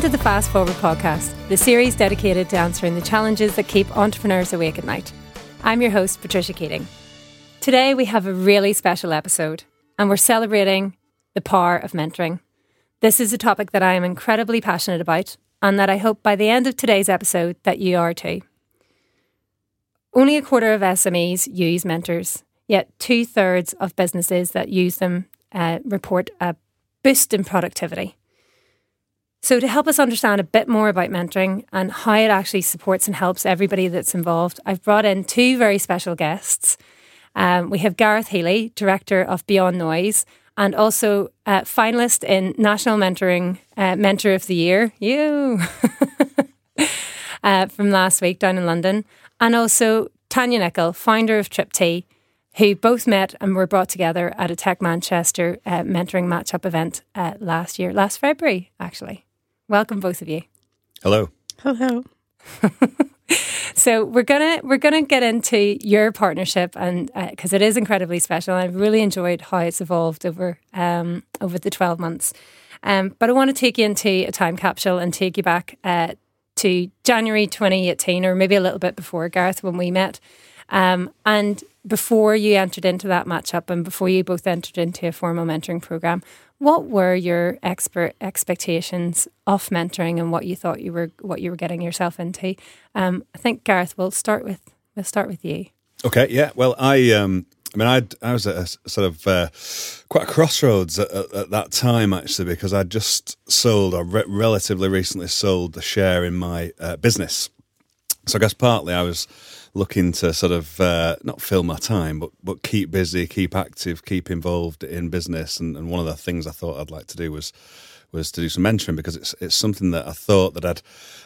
Welcome to the Fast Forward podcast, the series dedicated to answering the challenges that keep entrepreneurs awake at night. I'm your host, Patricia Keating. Today, we have a really special episode, and we're celebrating the power of mentoring. This is a topic that I am incredibly passionate about, and that I hope by the end of today's episode that you are too. Only a quarter of SMEs use mentors, yet two thirds of businesses that use them uh, report a boost in productivity. So, to help us understand a bit more about mentoring and how it actually supports and helps everybody that's involved, I've brought in two very special guests. Um, we have Gareth Healey, Director of Beyond Noise, and also uh, finalist in National Mentoring uh, Mentor of the Year, you, uh, from last week down in London, and also Tanya Nichol, founder of Tripptee, who both met and were brought together at a Tech Manchester uh, mentoring matchup event uh, last year, last February, actually. Welcome, both of you. Hello. Hello. so we're gonna we're gonna get into your partnership and because uh, it is incredibly special. I've really enjoyed how it's evolved over um, over the twelve months. Um, but I want to take you into a time capsule and take you back uh, to January 2018, or maybe a little bit before Gareth when we met. Um, and before you entered into that matchup and before you both entered into a formal mentoring program, what were your expert expectations of mentoring and what you thought you were what you were getting yourself into? Um, I think Gareth, we'll start with we'll start with you. Okay, yeah. Well, I um, I mean, I I was at a sort of uh, quite a crossroads at, at, at, that time actually because I'd just sold or re- relatively recently sold the share in my uh, business. So I guess partly I was looking to sort of uh, not fill my time, but but keep busy, keep active, keep involved in business. And, and one of the things I thought I'd like to do was was to do some mentoring because it's it's something that I thought that I'd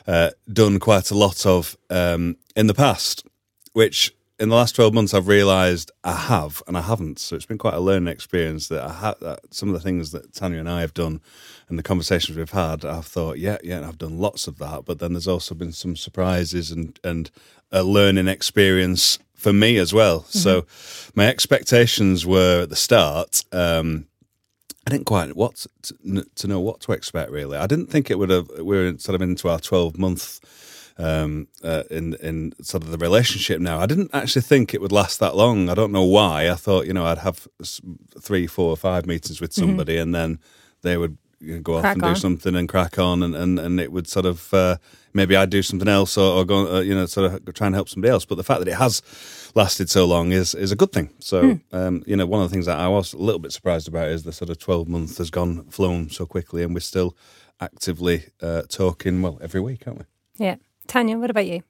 uh, done quite a lot of um, in the past, which in the last 12 months I've realised I have and I haven't. So it's been quite a learning experience that I have that some of the things that Tanya and I have done and the conversations we've had, I've thought, yeah, yeah, I've done lots of that. But then there's also been some surprises and, and a learning experience for me as well. Mm-hmm. So my expectations were at the start. Um, I didn't quite what to, to, know what to expect. Really, I didn't think it would have. We are sort of into our twelve month um, uh, in in sort of the relationship now. I didn't actually think it would last that long. I don't know why. I thought you know I'd have three, four, five meetings with mm-hmm. somebody, mm-hmm. and then they would you know, go crack off and on. do something and crack on, and, and, and it would sort of uh, maybe I'd do something else or, or go, uh, you know, sort of try and help somebody else. But the fact that it has lasted so long is is a good thing. So, mm. um, you know, one of the things that I was a little bit surprised about is the sort of twelve month has gone flown so quickly, and we're still actively uh, talking well every week, aren't we? Yeah, Tanya, what about you?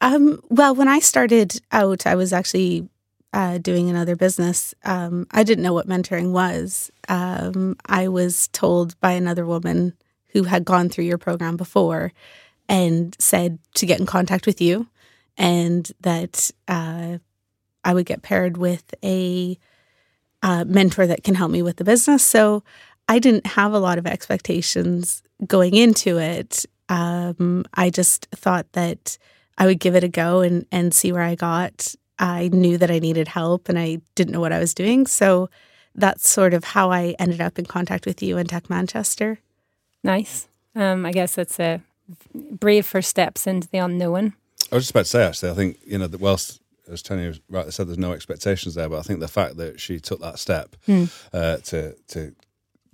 Um, well, when I started out, I was actually uh, doing another business, um, I didn't know what mentoring was. Um, I was told by another woman who had gone through your program before and said to get in contact with you and that uh, I would get paired with a uh, mentor that can help me with the business. So I didn't have a lot of expectations going into it. Um, I just thought that I would give it a go and, and see where I got I knew that I needed help and I didn't know what I was doing. So that's sort of how I ended up in contact with you and Tech Manchester. Nice. Um, I guess that's a brave first steps into the unknown. I was just about to say, actually, I think, you know, that whilst, as Tony rightly said, there's no expectations there, but I think the fact that she took that step mm. uh, to, to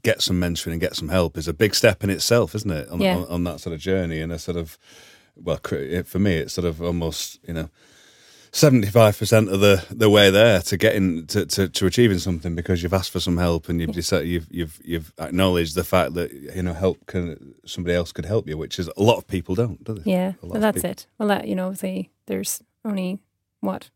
get some mentoring and get some help is a big step in itself, isn't it? On, yeah. on, on that sort of journey and a sort of, well, for me, it's sort of almost, you know, seventy five percent of the, the way there to getting to, to, to, achieving something because you've asked for some help and you've decided you've you've you've acknowledged the fact that you know help can somebody else could help you, which is a lot of people don't, do they? Yeah, well, that's it. Well, that you know, the there's only what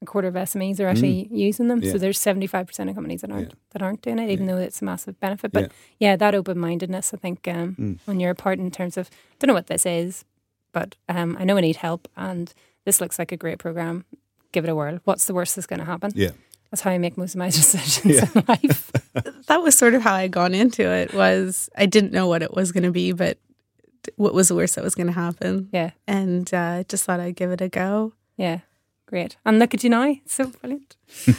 a quarter of SMEs are actually mm. using them. Yeah. So there's 75% of companies that aren't yeah. that aren't doing it, even yeah. though it's a massive benefit. But yeah, that open mindedness, I think, um, mm. on your part in terms of I don't know what this is, but um, I know I need help and this looks like a great program. Give it a whirl. What's the worst that's going to happen? Yeah. That's how I make most of my decisions yeah. in life. that was sort of how I had gone into it. Was I didn't know what it was going to be, but what was the worst that was going to happen? Yeah. And uh, just thought I'd give it a go. Yeah. Great. And look at you now. It's so brilliant.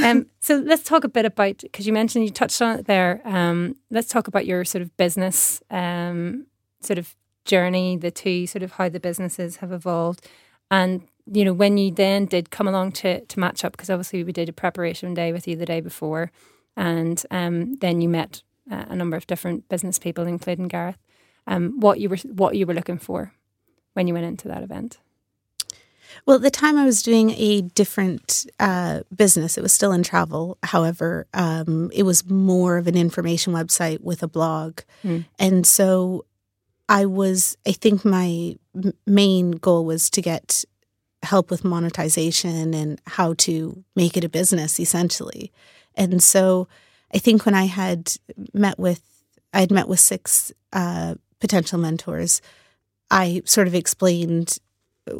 Um, so let's talk a bit about because you mentioned you touched on it there. Um, let's talk about your sort of business um, sort of journey, the two sort of how the businesses have evolved, and you know when you then did come along to to match up because obviously we did a preparation day with you the day before, and um, then you met uh, a number of different business people, including Gareth. Um, what you were what you were looking for when you went into that event. Well, at the time I was doing a different uh, business. It was still in travel. However, um, it was more of an information website with a blog. Mm. And so I was, I think my main goal was to get help with monetization and how to make it a business essentially. And so I think when I had met with, I had met with six uh, potential mentors, I sort of explained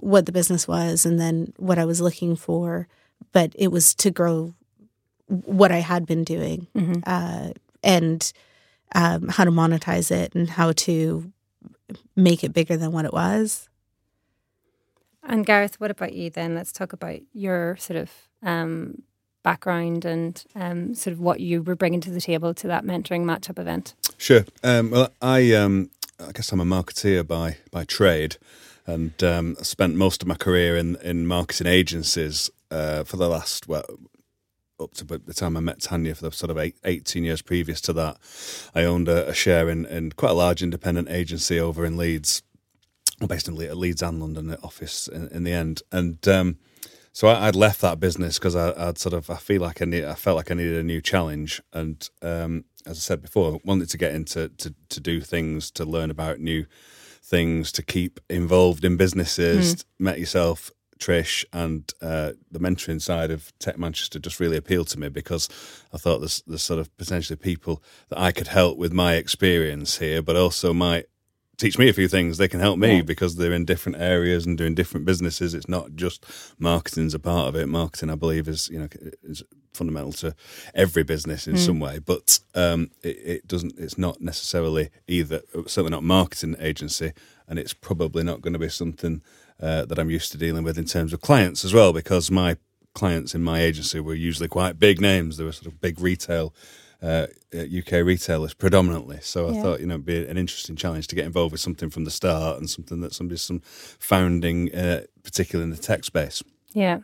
what the business was and then what I was looking for, but it was to grow what I had been doing mm-hmm. uh, and um, how to monetize it and how to make it bigger than what it was. And Gareth, what about you then? Let's talk about your sort of um, background and um, sort of what you were bringing to the table to that mentoring matchup event. Sure. Um, well, I um, I guess I'm a marketeer by by trade, and um, spent most of my career in in marketing agencies uh, for the last well up to the time I met Tanya for the sort of eight, 18 years previous to that. I owned a, a share in, in quite a large independent agency over in Leeds, based in Leeds and London office in, in the end. And um, so I, would left that business because I'd sort of I feel like I need I felt like I needed a new challenge. And um, as I said before, I wanted to get into to, to do things, to learn about new things, to keep involved in businesses. Mm. Met yourself Trish and uh, the mentoring side of Tech Manchester just really appealed to me because I thought there's, there's sort of potentially people that I could help with my experience here, but also might teach me a few things. They can help me yeah. because they're in different areas and doing different businesses. It's not just marketing's a part of it. Marketing, I believe, is you know is fundamental to every business in mm. some way, but um, it, it doesn't. It's not necessarily either. Certainly not marketing agency, and it's probably not going to be something uh, that I'm used to dealing with in terms of clients as well, because my clients in my agency were usually quite big names. They were sort of big retail, uh, UK retailers predominantly. So I yeah. thought, you know, it'd be an interesting challenge to get involved with something from the start and something that somebody's some founding, uh, particularly in the tech space. Yeah.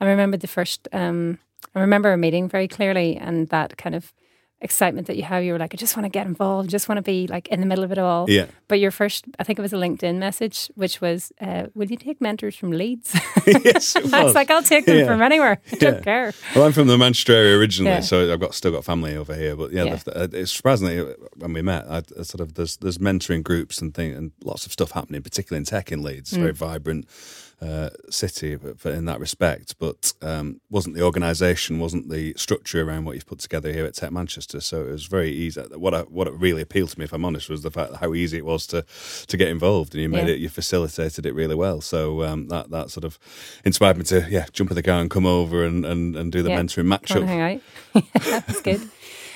I remember the first, um, I remember a meeting very clearly and that kind of excitement that you have. You were like, I just want to get involved, just want to be like in the middle of it all. Yeah. But your first, I think it was a LinkedIn message, which was, uh, "Will you take mentors from Leeds?" yes, it was. I was like, "I'll take them yeah. from anywhere. I don't care." Well, I'm from the Manchester area originally, yeah. so I've got still got family over here. But yeah, uh, it's surprisingly when we met, I, sort of there's there's mentoring groups and thing and lots of stuff happening, particularly in tech in Leeds. It's mm. very vibrant uh, city in that respect, but um, wasn't the organisation, wasn't the structure around what you've put together here at Tech Manchester. So it was very easy. What I, what really appealed to me, if I'm honest, was the fact how easy it was to to get involved, and you made yeah. it, you facilitated it really well. So um, that that sort of inspired me to yeah jump in the car and come over and and, and do the yeah. mentoring match up. Hang out. That's good.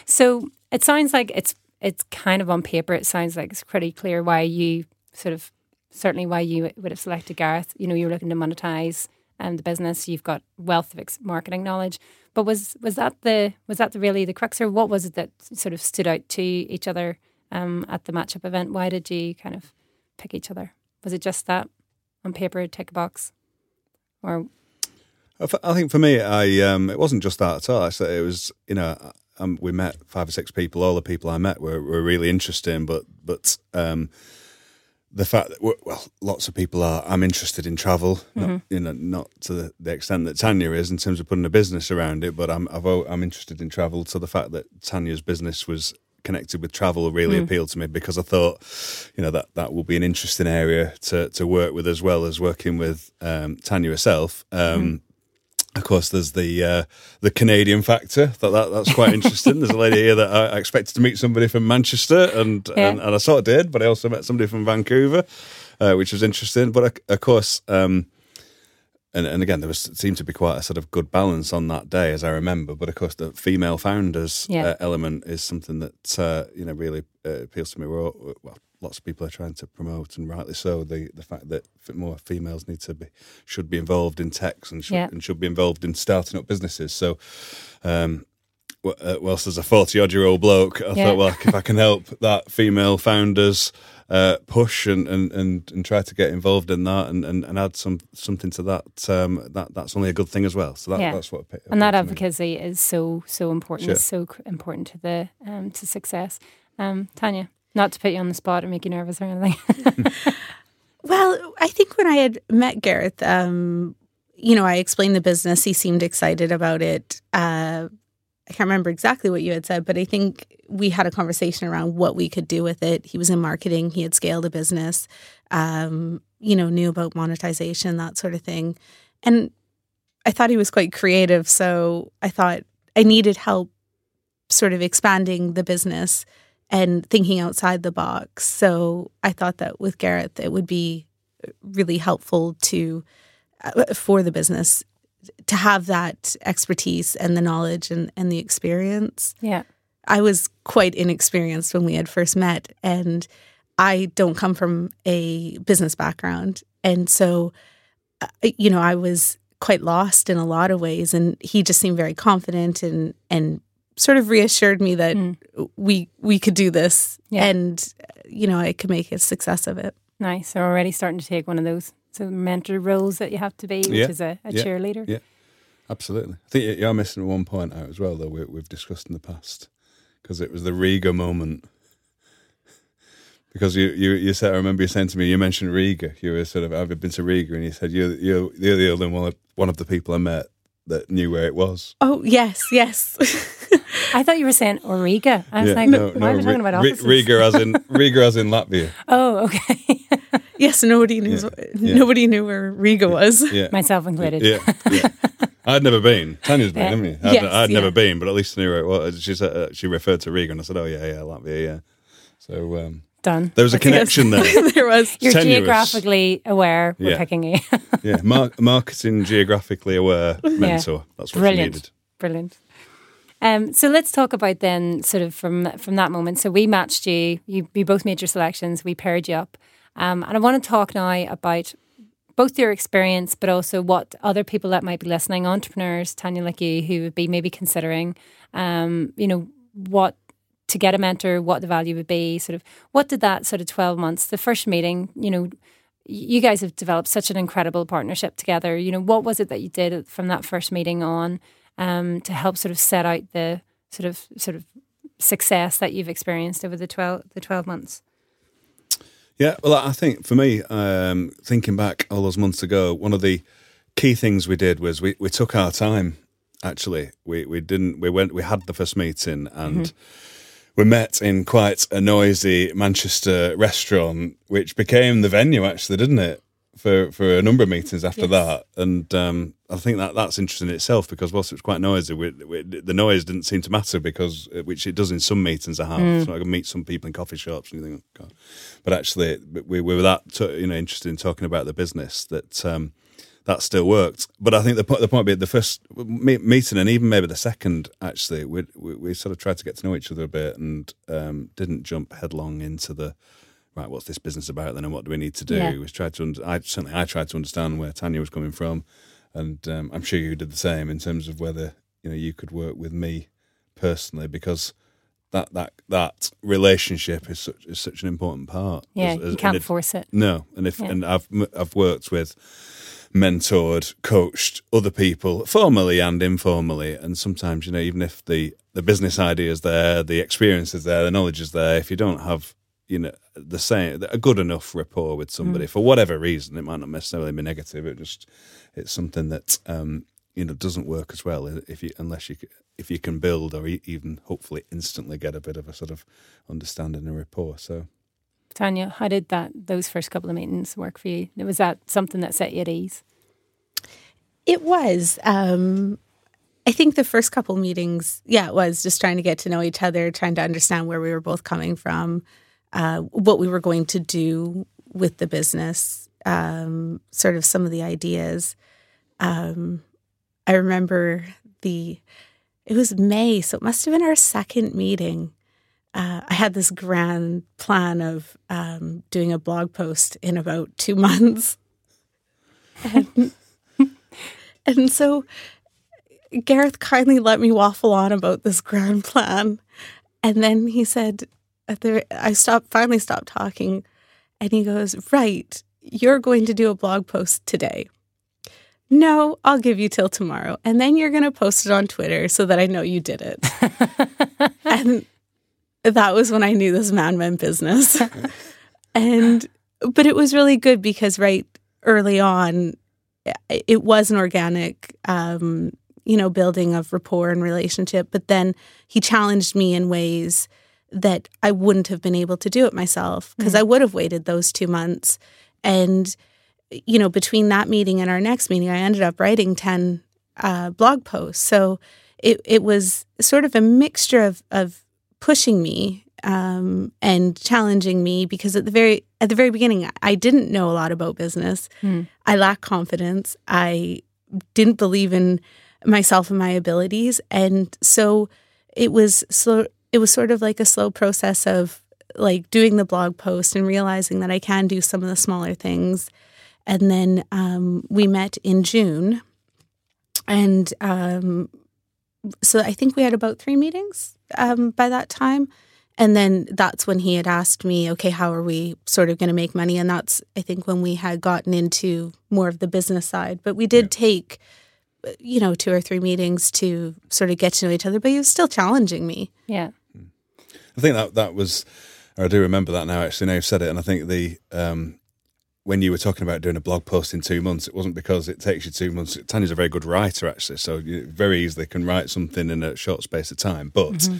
So it sounds like it's it's kind of on paper. It sounds like it's pretty clear why you sort of certainly why you would have selected Gareth. You know, you were looking to monetize um, the business. You've got wealth of ex- marketing knowledge. But was was that the was that the really the crux, or what was it that sort of stood out to each other um, at the matchup event? Why did you kind of pick each other? Was it just that on paper, tick a box, or? I think for me, I um, it wasn't just that at all. I said it was you know um, we met five or six people. All the people I met were, were really interesting, but but um, the fact that well, lots of people are. I'm interested in travel, mm-hmm. not, you know, not to the, the, extent that Tanya is in terms of putting a business around it, but I'm i am interested in travel. So the fact that Tanya's business was connected with travel really mm. appealed to me because I thought, you know, that that will be an interesting area to to work with as well as working with um, Tanya herself. Um, mm of course, there's the uh, the Canadian factor. That, that that's quite interesting. there's a lady here that I, expected to meet somebody from Manchester, and, yeah. and, and I sort of did, but I also met somebody from Vancouver, uh, which was interesting. But of course, um, and, and again, there was seemed to be quite a sort of good balance on that day, as I remember. But of course, the female founders Yeah. uh, element is something that uh, you know really uh, appeals to me. We're all, well, lots of people are trying to promote, and rightly so. The the fact that more females need to be should be involved in techs and should, Yeah. and should be involved in starting up businesses. So. Um, uh, whilst as a 40 odd year old bloke, I Yeah. thought, well, if I can help that female founders uh, push and, and, and, and try to get involved in that and, and, and add some something to that, um, that that's only a good thing as well. So that, Yeah. that's what. and that me. advocacy is so so important. It's so important to the um, to success. Um, Tanya, not to put you on the spot or make you nervous or anything. Well, I think when I had met Gareth, um, you know, I explained the business. He seemed excited about it. Uh, I can't remember exactly what you had said, but I think we had a conversation around what we could do with it. He was in marketing, he had scaled a business, um, you know, knew about monetization, that sort of thing. And I thought he was quite creative. So I thought I needed help sort of expanding the business and thinking outside the box. So I thought that with Gareth, it would be really helpful to uh, for the business to have that expertise and the knowledge and, and the experience. yeah, I was quite inexperienced when we had first met, and I don't come from a business background. And so, uh, you know, I was quite lost in a lot of ways. And he just seemed very confident and, and sort of reassured me that Mm. we, we could do this Yeah. and, uh, you know, I could make a success of it. nice. They're already starting to take one of those so mentor roles that you have to be, which Yeah. is a, a Yeah. cheerleader. Yeah. Absolutely. I think you're missing one point out as well, though, we, we've discussed in the past, because it was the Riga moment. Because you, you, you said, I remember you saying to me, you mentioned Riga. You were sort of, I've been to Riga, and you said, you're, you're, you're the only one of, one of the people I met that knew where it was. Oh, yes, yes. I thought you were saying Origa. I was Yeah, like, why are we talking about Ri- offices? Riga as in Riga as in Latvia. Oh, okay. yes, nobody knew, Yeah. nobody knew where Riga was. Yeah. Myself included. Yeah, yeah. I'd never been. Tanya's been, Yeah. haven't you? I'd, Yes, I'd never yeah. been, but at least I knew where it was. She said uh, she referred to Riga, and I said, "Oh yeah, yeah, Latvia, yeah." So um, Done. there was a connection there. there was. You're tenuous. geographically aware. We're Yeah. picking you. Yeah, mar- marketing geographically aware mentor. That's what Brilliant. she needed. Brilliant. Um, so let's talk about then, sort of from from that moment. So we matched you. You, you both made your selections. We paired you up, um, and I want to talk now about both your experience, but also what other people that might be listening, entrepreneurs, Tanya, like you, who would be maybe considering, um, you know, what to get a mentor, what the value would be. Sort of, what did that sort of twelve months, the first meeting, you know. You guys have developed such an incredible partnership together. You know, what was it that you did from that first meeting on? Um, to help sort of set out the sort of sort of success that you've experienced over the twelve the twelve months. Yeah, well, I think for me, um, thinking back all those months ago, one of the key things we did was we, we took our time. Actually, we we didn't. We went. We had the first meeting and. We met in quite a noisy Manchester restaurant, which became the venue, actually, didn't it? For for a number of meetings after Yes. that, and um, I think that that's interesting in itself because whilst it was quite noisy, we, we, the noise didn't seem to matter because uh, which it does in some meetings I have. So I can meet some people in coffee shops and you think, oh, God. but actually we, we were that you know interested in talking about the business that um, that still worked. But I think the the point being the first me- meeting and even maybe the second actually we, we we sort of tried to get to know each other a bit and um, didn't jump headlong into the right. What's this business about then, and what do we need to do? Yeah. We tried to. Under- I certainly I tried to understand where Tanya was coming from, and um, I'm sure you did the same in terms of whether you know you could work with me personally because. That, that that relationship is such is such an important part. Yeah, As- as- you can't it- force it. no, and if Yeah. and I've I've worked with, mentored, coached other people formally and informally, and sometimes you know even if the the business idea is there, the experience is there, the knowledge is there, if you don't have you know the same a good enough rapport with somebody for whatever reason, it might not necessarily be negative. It just it's something that um, you know doesn't work as well if you unless you if you can build or e- even hopefully instantly get a bit of a sort of understanding and rapport. So. Tanya, how did that those first couple of meetings work for you? Was that something that set you at ease? It was. Um, I think the first couple meetings, yeah, it was just trying to get to know each other, trying to understand where we were both coming from, uh, what we were going to do with the business, um, sort of some of the ideas. um, I remember the, it was May, so it must have been our second meeting. Uh, I had this grand plan of um, doing a blog post in about two months. And, and so Gareth kindly let me waffle on about this grand plan. And then he said, I stopped, finally stopped talking. And he goes, Right, you're going to do a blog post today. No, I'll give you till tomorrow. And then you're going to post it on Twitter so that I know you did it. and that was when I knew this man meant business. and, but it was really good because right early on, it was an organic, um, you know, building of rapport and relationship. But then he challenged me in ways that I wouldn't have been able to do it myself because mm. I would have waited those two months. And, you know, between that meeting and our next meeting, I ended up writing 10 uh, blog posts. So it, it was sort of a mixture of, of pushing me um, and challenging me because at the very at the very beginning, I didn't know a lot about business. Mm. I lacked confidence. I didn't believe in myself and my abilities, and so it was slow. It was sort of like a slow process of like doing the blog post and realizing that I can do some of the smaller things. And then um, we met in June, and um, so I think we had about three meetings um, by that time. And then that's when he had asked me, okay, how are we sort of going to make money? And that's, I think, when we had gotten into more of the business side. But we did yeah. take, you know, two or three meetings to sort of get to know each other, but he was still challenging me. Yeah. I think that that was, I do remember that now, actually, now you've said it. And I think the, um, when you were talking about doing a blog post in two months, it wasn't because it takes you two months. Tanya's a very good writer, actually, so you very easily can write something in a short space of time. But mm-hmm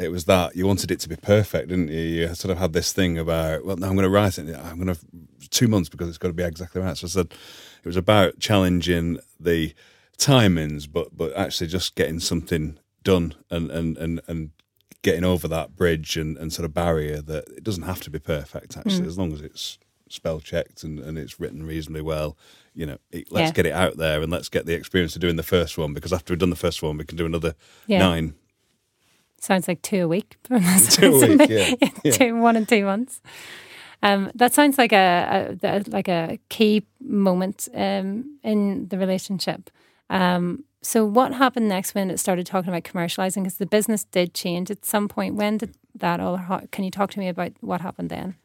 it was that you wanted it to be perfect, didn't you? You sort of had this thing about, well, no, I'm going to write it. I'm going to two months because it's got to be exactly right. So I said it was about challenging the timings, but but actually just getting something done and and and and getting over that bridge and, and sort of barrier that it doesn't have to be perfect. Actually, mm. as long as it's spell checked and, and it's written reasonably well. You know, it, let's yeah. get it out there and let's get the experience of doing the first one because after we've done the first one, we can do another yeah. nine Sounds like two a week. two a week, yeah. yeah. Two, one and two months. Um, that sounds like a, a, like a key moment um, in the relationship. Um, so, what happened next when it started talking about commercializing? Because the business did change at some point. When did that all? Can you talk to me about what happened then?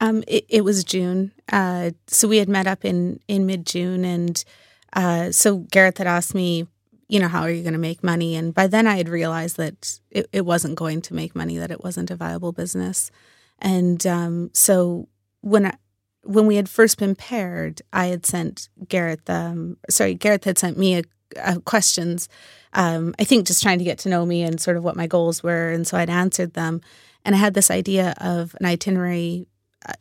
Um, it, it, was June. Uh, so we had met up in in mid June, and uh, so Gareth had asked me you know, how are you going to make money? And by then I had realized that it, it wasn't going to make money, that it wasn't a viable business. And um, so when I, when we had first been paired, I had sent Gareth, um, sorry, Gareth had sent me a, a questions, um, I think just trying to get to know me and sort of what my goals were. And so I'd answered them. And I had this idea of an itinerary,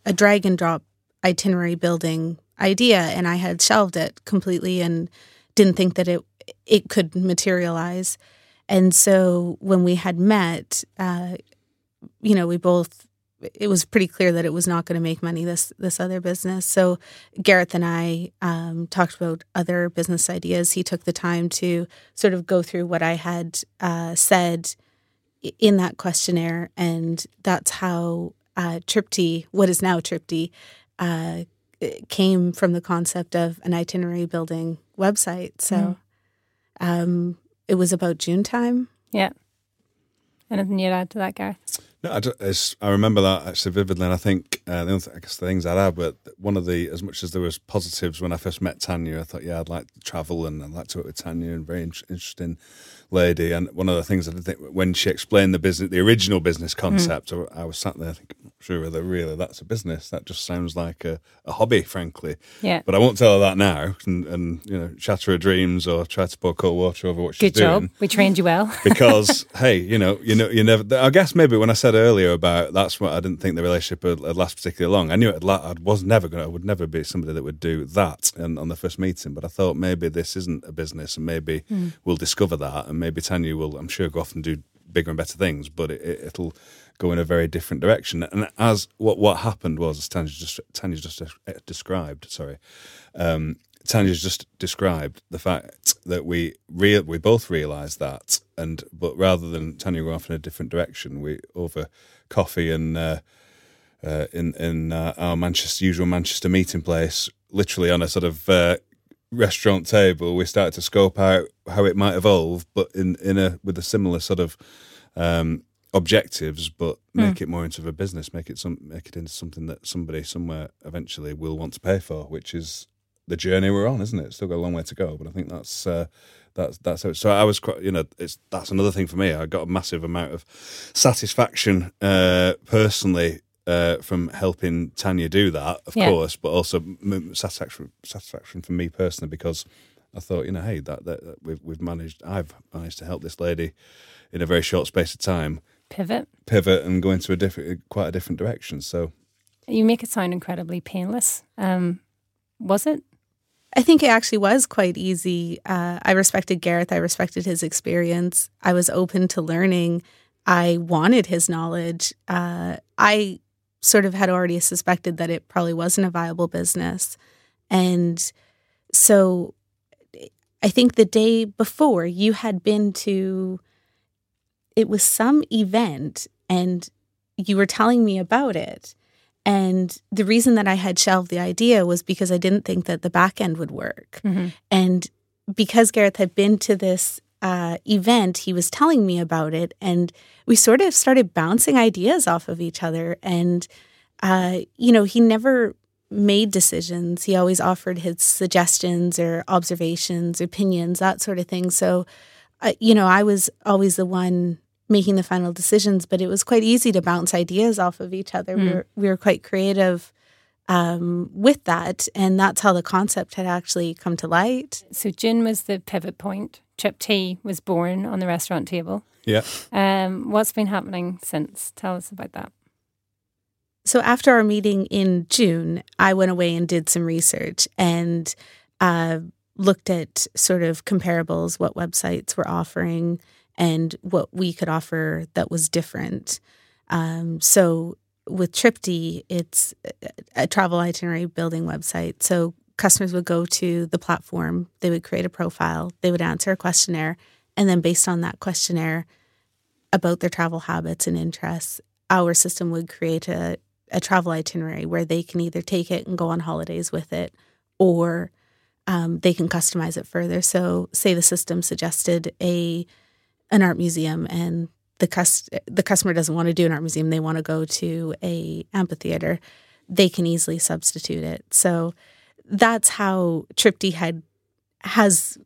a drag and drop itinerary building idea. And I had shelved it completely and didn't think that it it could materialize. And so when we had met, uh, you know, we both it was pretty clear that it was not going to make money this this other business. So Gareth and I um, talked about other business ideas. He took the time to sort of go through what I had uh, said in that questionnaire, and that's how uh, Tripptee, what is now Tripptee, uh, came from the concept of an itinerary building website. So. Mm. Um, it was about June time. Yeah. Anything you'd add to that, Gareth? No, I, I remember that actually vividly, and I think uh, the I guess the things I'd add, but one of the as much as there was positives when I first met Tanya, I thought, yeah, I'd like to travel and I'd like to work with Tanya, and very interesting lady. And one of the things I did think when she explained the business, the original business hmm. concept, mm. I was sat there thinking, sure whether really that's a business. That just sounds like a, a hobby, frankly. Yeah. But I won't tell her that now, and, and you know, shatter her dreams or try to pour cold water over what she's doing. Good job. We trained you well. because hey, you know, you know, you never. I guess maybe when I said earlier about that's what I didn't think the relationship would, last particularly long. I knew it. I was never going. to I would never be somebody that would do that in, on the first meeting. But I thought maybe this isn't a business, and maybe mm. we'll discover that, and maybe Tanya will. I'm sure go off and do bigger and better things, but it, it, it'll go in a very different direction. And as what what happened was, as Tanya just Tanya just described, sorry, um, Tanya's just described the fact that we real we both realised that, and but rather than Tanya go off in a different direction, we over coffee and uh, uh, in in uh, our Manchester usual Manchester meeting place, literally on a sort of uh, restaurant table, we started to scope out how it might evolve, but in in a with a similar sort of um, objectives, but make mm. it more into a business, make it some make it into something that somebody somewhere eventually will want to pay for, which is the journey we're on, isn't it? still got a long way to go, but I think that's uh, that's that's how, so. I was quite, you know, it's that's another thing for me. I got a massive amount of satisfaction uh, personally uh, from helping Tanya do that, of yeah. course, but also satisfaction satisfaction for me personally because I thought, you know, hey, that, that, that we've we've managed, I've managed to help this lady in a very short space of time pivot, pivot, and go into a different, quite a different direction. So you make it sound incredibly painless. Um, was it? I think it actually was quite easy. Uh, I respected Gareth. I respected his experience. I was open to learning. I wanted his knowledge. Uh, I sort of had already suspected that it probably wasn't a viable business. And so I think the day before you had been to, it was some event and you were telling me about it. And the reason that I had shelved the idea was because I didn't think that the back end would work. Mm-hmm. And because Gareth had been to this uh, event, he was telling me about it, and we sort of started bouncing ideas off of each other. And, uh, you know, he never made decisions. He always offered his suggestions or observations, opinions, that sort of thing. So, uh, you know, I was always the one making the final decisions, but it was quite easy to bounce ideas off of each other. Mm. We, were, we were quite creative um, with that, and that's how the concept had actually come to light. So, gin was the pivot point. Tripptee was born on the restaurant table. Yeah. Um, what's been happening since? Tell us about that. So, after our meeting in June, I went away and did some research and uh, looked at sort of comparables, what websites were offering and what we could offer that was different. Um, so, with Tripptee, it's a travel itinerary building website. So, customers would go to the platform, they would create a profile, they would answer a questionnaire, and then based on that questionnaire about their travel habits and interests, our system would create a, a travel itinerary where they can either take it and go on holidays with it or um, they can customize it further. So, say the system suggested a an art museum and the cus- the customer doesn't want to do an art museum, they want to go to a amphitheater, they can easily substitute it. So that's how Tripptee had has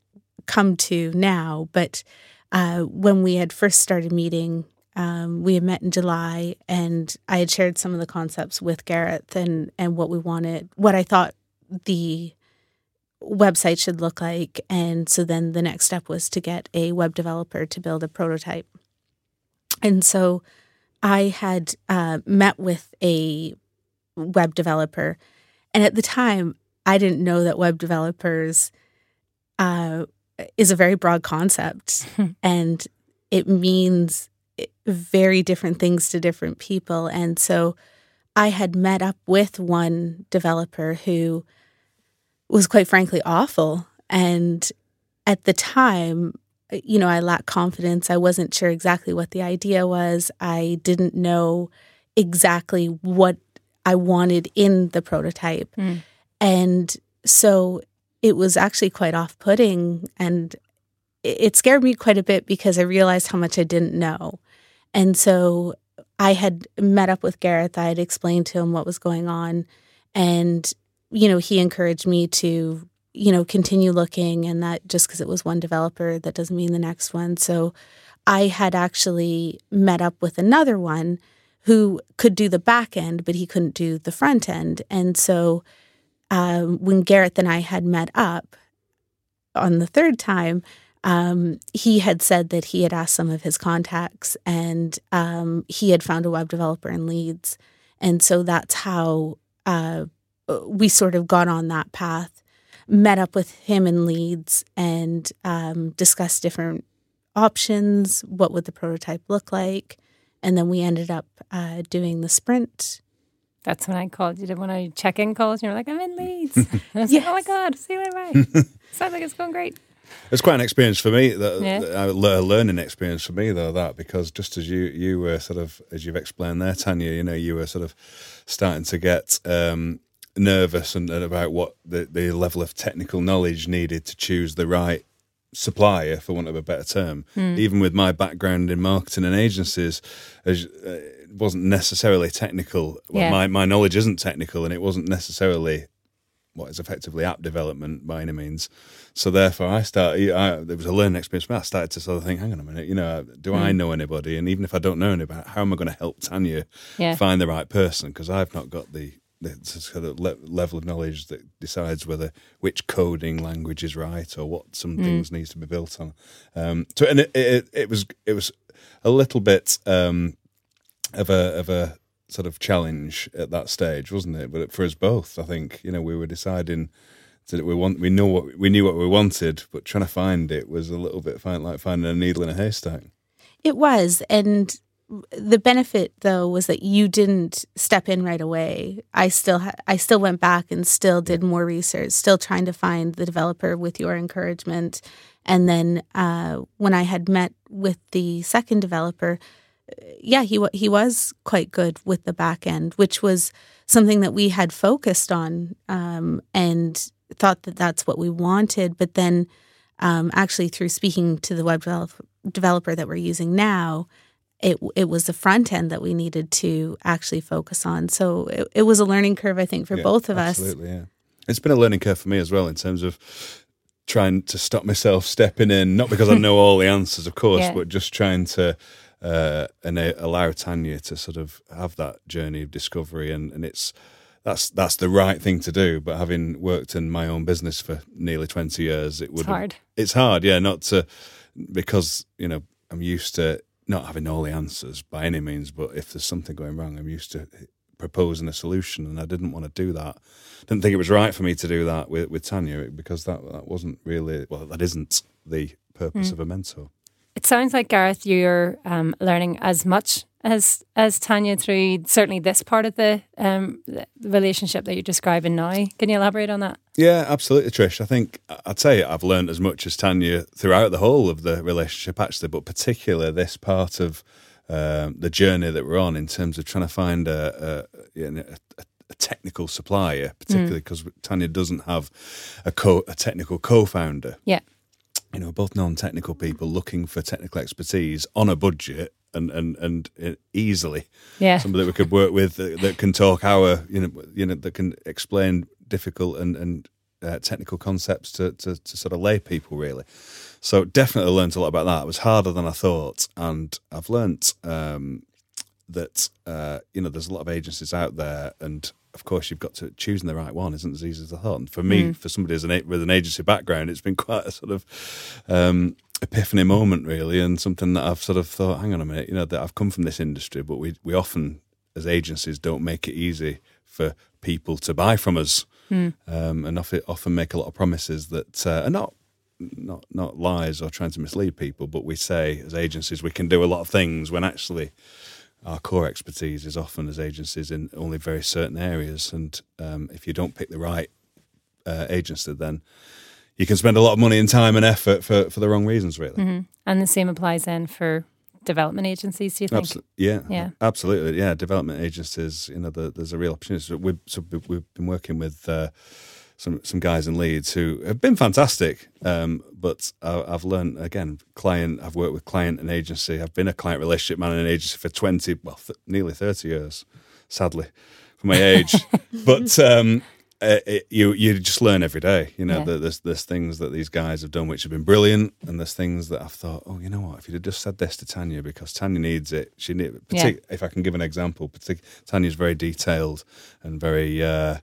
come to now. But uh, when we had first started meeting, um, we had met in July, and I had shared some of the concepts with Gareth and and what we wanted, what I thought the website should look like. And so then the next step was to get a web developer to build a prototype. And so I had uh, met with a web developer, and at the time, I didn't know that web developers uh, is a very broad concept and it means very different things to different people. And so I had met up with one developer who was quite frankly awful. And at the time, you know, I lacked confidence. I wasn't sure exactly what the idea was. I didn't know exactly what I wanted in the prototype. Mm. And so it was actually quite off putting. And it scared me quite a bit because I realized how much I didn't know. And so I had met up with Gareth. I had explained to him what was going on. And, you know, he encouraged me to, you know, continue looking. And that just because it was one developer, that doesn't mean the next one. So I had actually met up with another one who could do the back end, but he couldn't do the front end. And so um, when Gareth and I had met up on the third time, um, he had said that he had asked some of his contacts and um, he had found a web developer in Leeds. And so that's how uh, we sort of got on that path, met up with him in Leeds and um, discussed different options. What would the prototype look like? And then we ended up uh, doing the sprint That's when I called you. Did one of your check-in calls, and you were like, "I'm in Leeds." And I was yes. like, "Oh my god, see you later." Sounds like it's going great. It's quite an experience for me, that, yeah. a learning experience for me though. That because just as you you were sort of as you've explained there, Tanya, you know, you were sort of starting to get um, nervous and, and, about what the the level of technical knowledge needed to choose the right supplier, for want of a better term. Mm. Even with my background in marketing and agencies, as, uh, it wasn't necessarily technical. Well, yeah. my my knowledge isn't technical, and it wasn't necessarily what is effectively app development by any means. So therefore, I started. I, there was a learning experience. But I started to sort of think, hang on a minute, you know, do mm. I know anybody? And even if I don't know anybody, how am I going to help Tanya yeah. find the right person? Because I've not got the the sort of le- level of knowledge that decides whether which coding language is right or what some mm. things needs to be built on. Um, so and it, it, it was it was a little bit um, of a of a sort of challenge at that stage, wasn't it? But for us both, I think you know we were deciding that we want we know what we knew what we wanted, but trying to find it was a little bit like finding a needle in a haystack. It was, and the benefit though was that you didn't step in right away. I still ha- I still went back and still did more research, still trying to find the developer with your encouragement. And then uh, when I had met with the second developer, yeah, he he was quite good with the back end, which was something that we had focused on um, and thought that that's what we wanted. But then, um, actually, through speaking to the web develop- developer that we're using now, it it was the front end that we needed to actually focus on. So it, it was a learning curve, I think, for yeah, both of absolutely, us. Absolutely, yeah, it's been a learning curve for me as well in terms of trying to stop myself stepping in, not because I know all the answers, of course, yeah. but just trying to uh, and allow Tanya to sort of have that journey of discovery, and, and it's that's that's the right thing to do. But having worked in my own business for nearly twenty years, it would it's hard. It's hard, yeah, not to because you know I'm used to not having all the answers by any means, but if there's something going wrong, I'm used to proposing a solution, and I didn't want to do that. Didn't think it was right for me to do that with with Tanya because that that wasn't really well, that isn't the purpose mm. of a mentor. It sounds like Gareth, you're um, learning as much as as Tanya through certainly this part of the, um, the relationship that you're describing now. Can you elaborate on that? Yeah, absolutely, Trish. I think I'd say I've learned as much as Tanya throughout the whole of the relationship, actually, but particularly this part of um, the journey that we're on in terms of trying to find a, a, you know, a, a technical supplier, particularly because mm. Tanya doesn't have a co- a technical co-founder. Yeah you know, both non-technical people looking for technical expertise on a budget and and and uh, easily, yeah, somebody that we could work with that, that, can talk our, you know, you know, that can explain difficult and and uh, technical concepts to, to to sort of lay people really. So definitely learned a lot about that. It was harder than I thought, and I've learnt um, that uh, you know there's a lot of agencies out there, and of course, you've got to choosing the right one isn't as easy as I thought. And for me, mm. for somebody as an, with an agency background, it's been quite a sort of um, epiphany moment, really, and something that I've sort of thought, hang on a minute, you know, that I've come from this industry, but we we often as agencies don't make it easy for people to buy from us, mm. um, and often often make a lot of promises that uh, are not not not lies or trying to mislead people, but we say as agencies we can do a lot of things when actually our core expertise is often as agencies in only very certain areas, and um, if you don't pick the right uh, agency, then you can spend a lot of money and time and effort for, for the wrong reasons, really. Mm-hmm. And the same applies then for development agencies. Do you think? Absol- yeah, yeah, absolutely. Yeah, development agencies. You know, the, there's a real opportunity. So we've, so we've been working with. Uh, some some guys in Leeds who have been fantastic. Um, but I, have learned again, client. I've worked with client and agency. I've been a client relationship man in an agency for twenty, well, th- nearly thirty years. Sadly, for my age, but um, it, it, you you just learn every day. You know, yeah. there's there's things that these guys have done which have been brilliant, and there's things that I've thought, oh, you know what? If you'd have just said this to Tanya because Tanya needs it, she need. Partic- yeah. If I can give an example, partic- Tanya's very detailed and very. Uh,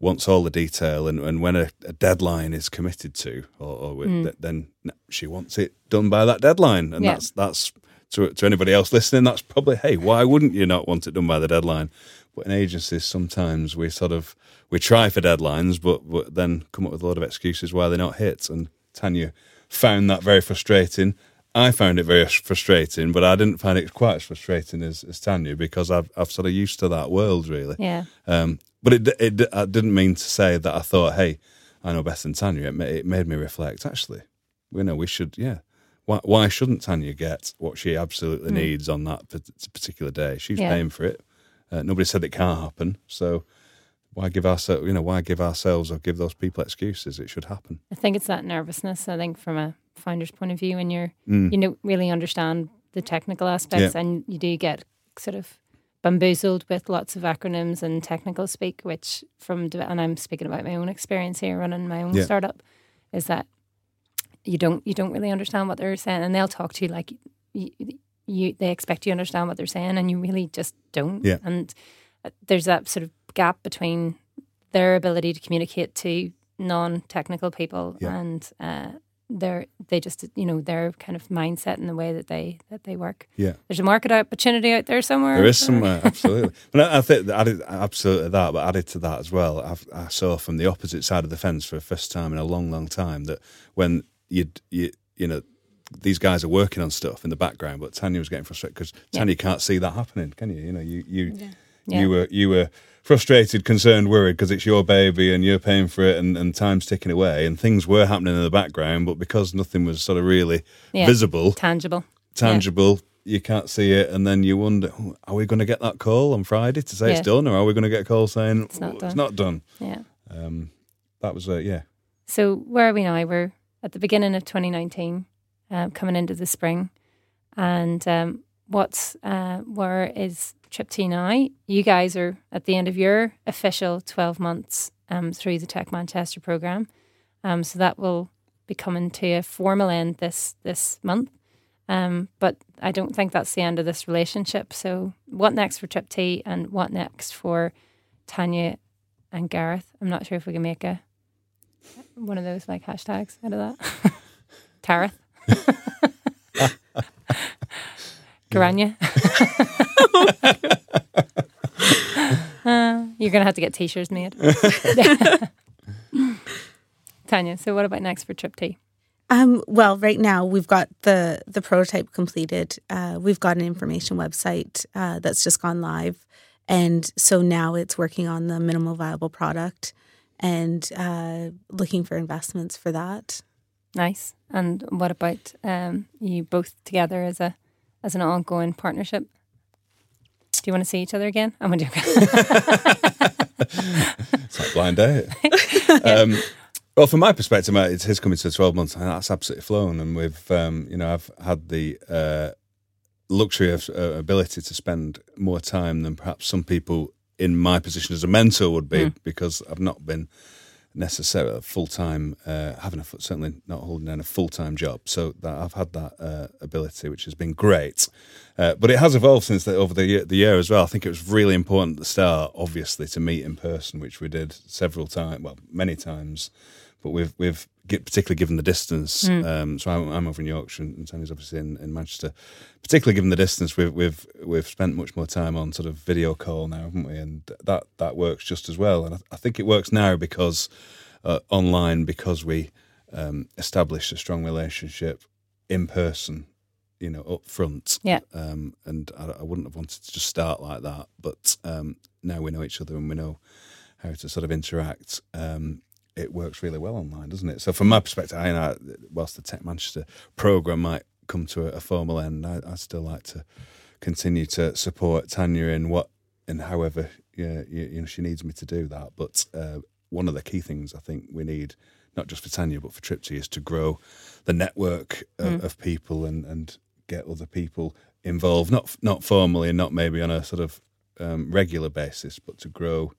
wants all the detail, and, and when a, a deadline is committed to, or, or mm. then she wants it done by that deadline, and yeah. that's that's to, to anybody else listening, that's probably hey, why wouldn't you not want it done by the deadline? But in agencies, sometimes we sort of we try for deadlines, but, but then come up with a lot of excuses why they're not hit. And Tanya found that very frustrating. I found it very frustrating, but I didn't find it quite as frustrating as, as Tanya because I've I've sort of used to that world really. Yeah. Um, but it, it I didn't mean to say that I thought, hey, I know better than Tanya. It, ma- it made me reflect. Actually, we know we should. Yeah, why why shouldn't Tanya get what she absolutely needs on that particular day? She's. Yeah. paying for it. Uh, nobody said it can't happen. So why give ourselves, you know, why give ourselves or give those people excuses? It should happen. I think it's that nervousness. I think from a founder's point of view, when you're Mm. you know really understand the technical aspects, Yeah. and you do get sort of bamboozled with lots of acronyms and technical speak, which from and I'm speaking about my own experience here running my own Yeah. startup, is that you don't you don't really understand what they're saying, and they'll talk to you like you, you they expect you to understand what they're saying, and you really just don't. Yeah. And uh, there's that sort of gap between their ability to communicate to non-technical people Yeah. and uh, their they just you know their kind of mindset and the way that they that they work. Yeah. There's a market opportunity out there somewhere. There is somewhere, absolutely. But I, I think that added absolutely that, but added to that as well, I've, I saw from the opposite side of the fence for the first time in a long, long time that when you you you know these guys are working on stuff in the background, but Tanya was getting frustrated because Yeah. Tanya can't see that happening, can you? You know, you you Yeah. you were you were frustrated, concerned, worried because it's your baby and you're paying for it, and, and time's ticking away, and things were happening in the background, but because nothing was sort of really Yeah. visible, tangible. tangible. You can't see it, and then you wonder: "Oh, Are we going to get that call on Friday to say Yeah. it's done, or are we going to get a call saying It's not "Oh, done." It's not done. Yeah. Um, that was uh, yeah, So where are we now? We're at the beginning of 2019, uh, coming into the spring, and um, what's uh, where is Tripptee now? You guys are at the end of your official 12 months um, through the Tech Manchester program, um, so that will be coming to a formal end this this month. Um, but I don't think that's the end of this relationship. So what next for Tripptee, and what next for Tanya and Gareth? I'm not sure if we can make a one of those like hashtags out of that. Tareth. Garanya. uh, you're gonna have to get t-shirts made. Tanya, so what about next for Tripptee? Um, well, right now we've got the the prototype completed. Uh, we've got an information website uh, that's just gone live, and so now it's working on the minimal viable product and uh, looking for investments for that. Nice. And what about um, you both together as a as an ongoing partnership? Do you want to see each other again? I'm going joking. it's like blind date. um, well, from my perspective, mate, it's his coming to twelve months, and that's absolutely flown. And we've, um, you know, I've had the uh, luxury of uh, ability to spend more time than perhaps some people in my position as a mentor would be, because I've not been necessarily full time, uh, having a certainly not holding down a full time job. So that I've had that uh, ability, which has been great. Uh, but it has evolved since the, over the year, the year as well. I think it was really important at the start, obviously, to meet in person, which we did several times, well, many times. But we've we've particularly given the distance. Um, so I'm, I'm over in Yorkshire, and Tony's obviously in, in Manchester. Particularly given the distance, we've we've we've spent much more time on sort of video call now, haven't we? And that that works just as well. And I, I think it works now because uh, online because we um, established a strong relationship in person, you know, up front. Yeah. Um, and I, I wouldn't have wanted to just start like that, but um, now we know each other and we know how to sort of interact. Um, it works really well online, doesn't it? So from my perspective, I know whilst the Tech Manchester program might come to a, a formal end, I, I still like to continue to support Tanya in what and however yeah, you, you know she needs me to do that. But uh, one of the key things I think we need, not just for Tanya but for Tripptee, is to grow the network of, of people and and get other people involved, not not formally and not maybe on a sort of um, regular basis, but to grow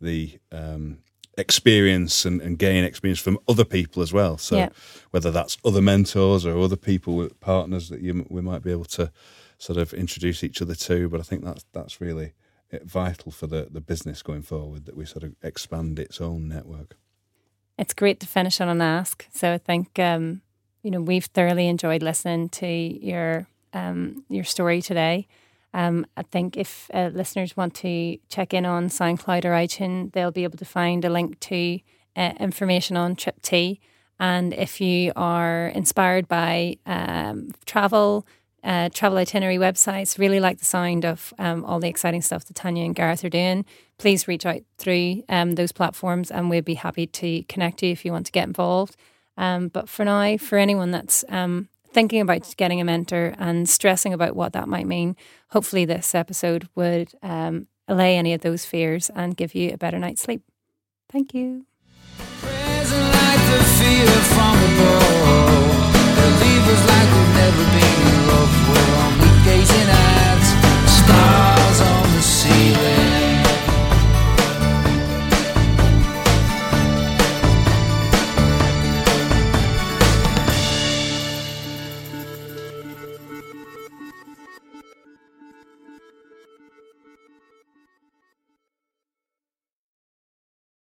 the um, experience and, and gain experience from other people as well. So Yeah. whether that's other mentors or other people with partners that you, we might be able to sort of introduce each other to. But I think that's that's really uh, vital for the, the business going forward that we sort of expand its own network. It's great to finish on an ask. So I think um, you know we've thoroughly enjoyed listening to your um, your story today. Um, I think if uh, listeners want to check in on SoundCloud or iTunes, they'll be able to find a link to uh, information on Tripptee And if you are inspired by um, travel, uh, travel itinerary websites, really like the sound of um, all the exciting stuff that Tanya and Gareth are doing, please reach out through um, those platforms and we'd be happy to connect you if you want to get involved. Um, but for now, for anyone that's um, thinking about getting a mentor and stressing about what that might mean, hopefully this episode would um, allay any of those fears and give you a better night's sleep. Thank you. Stars.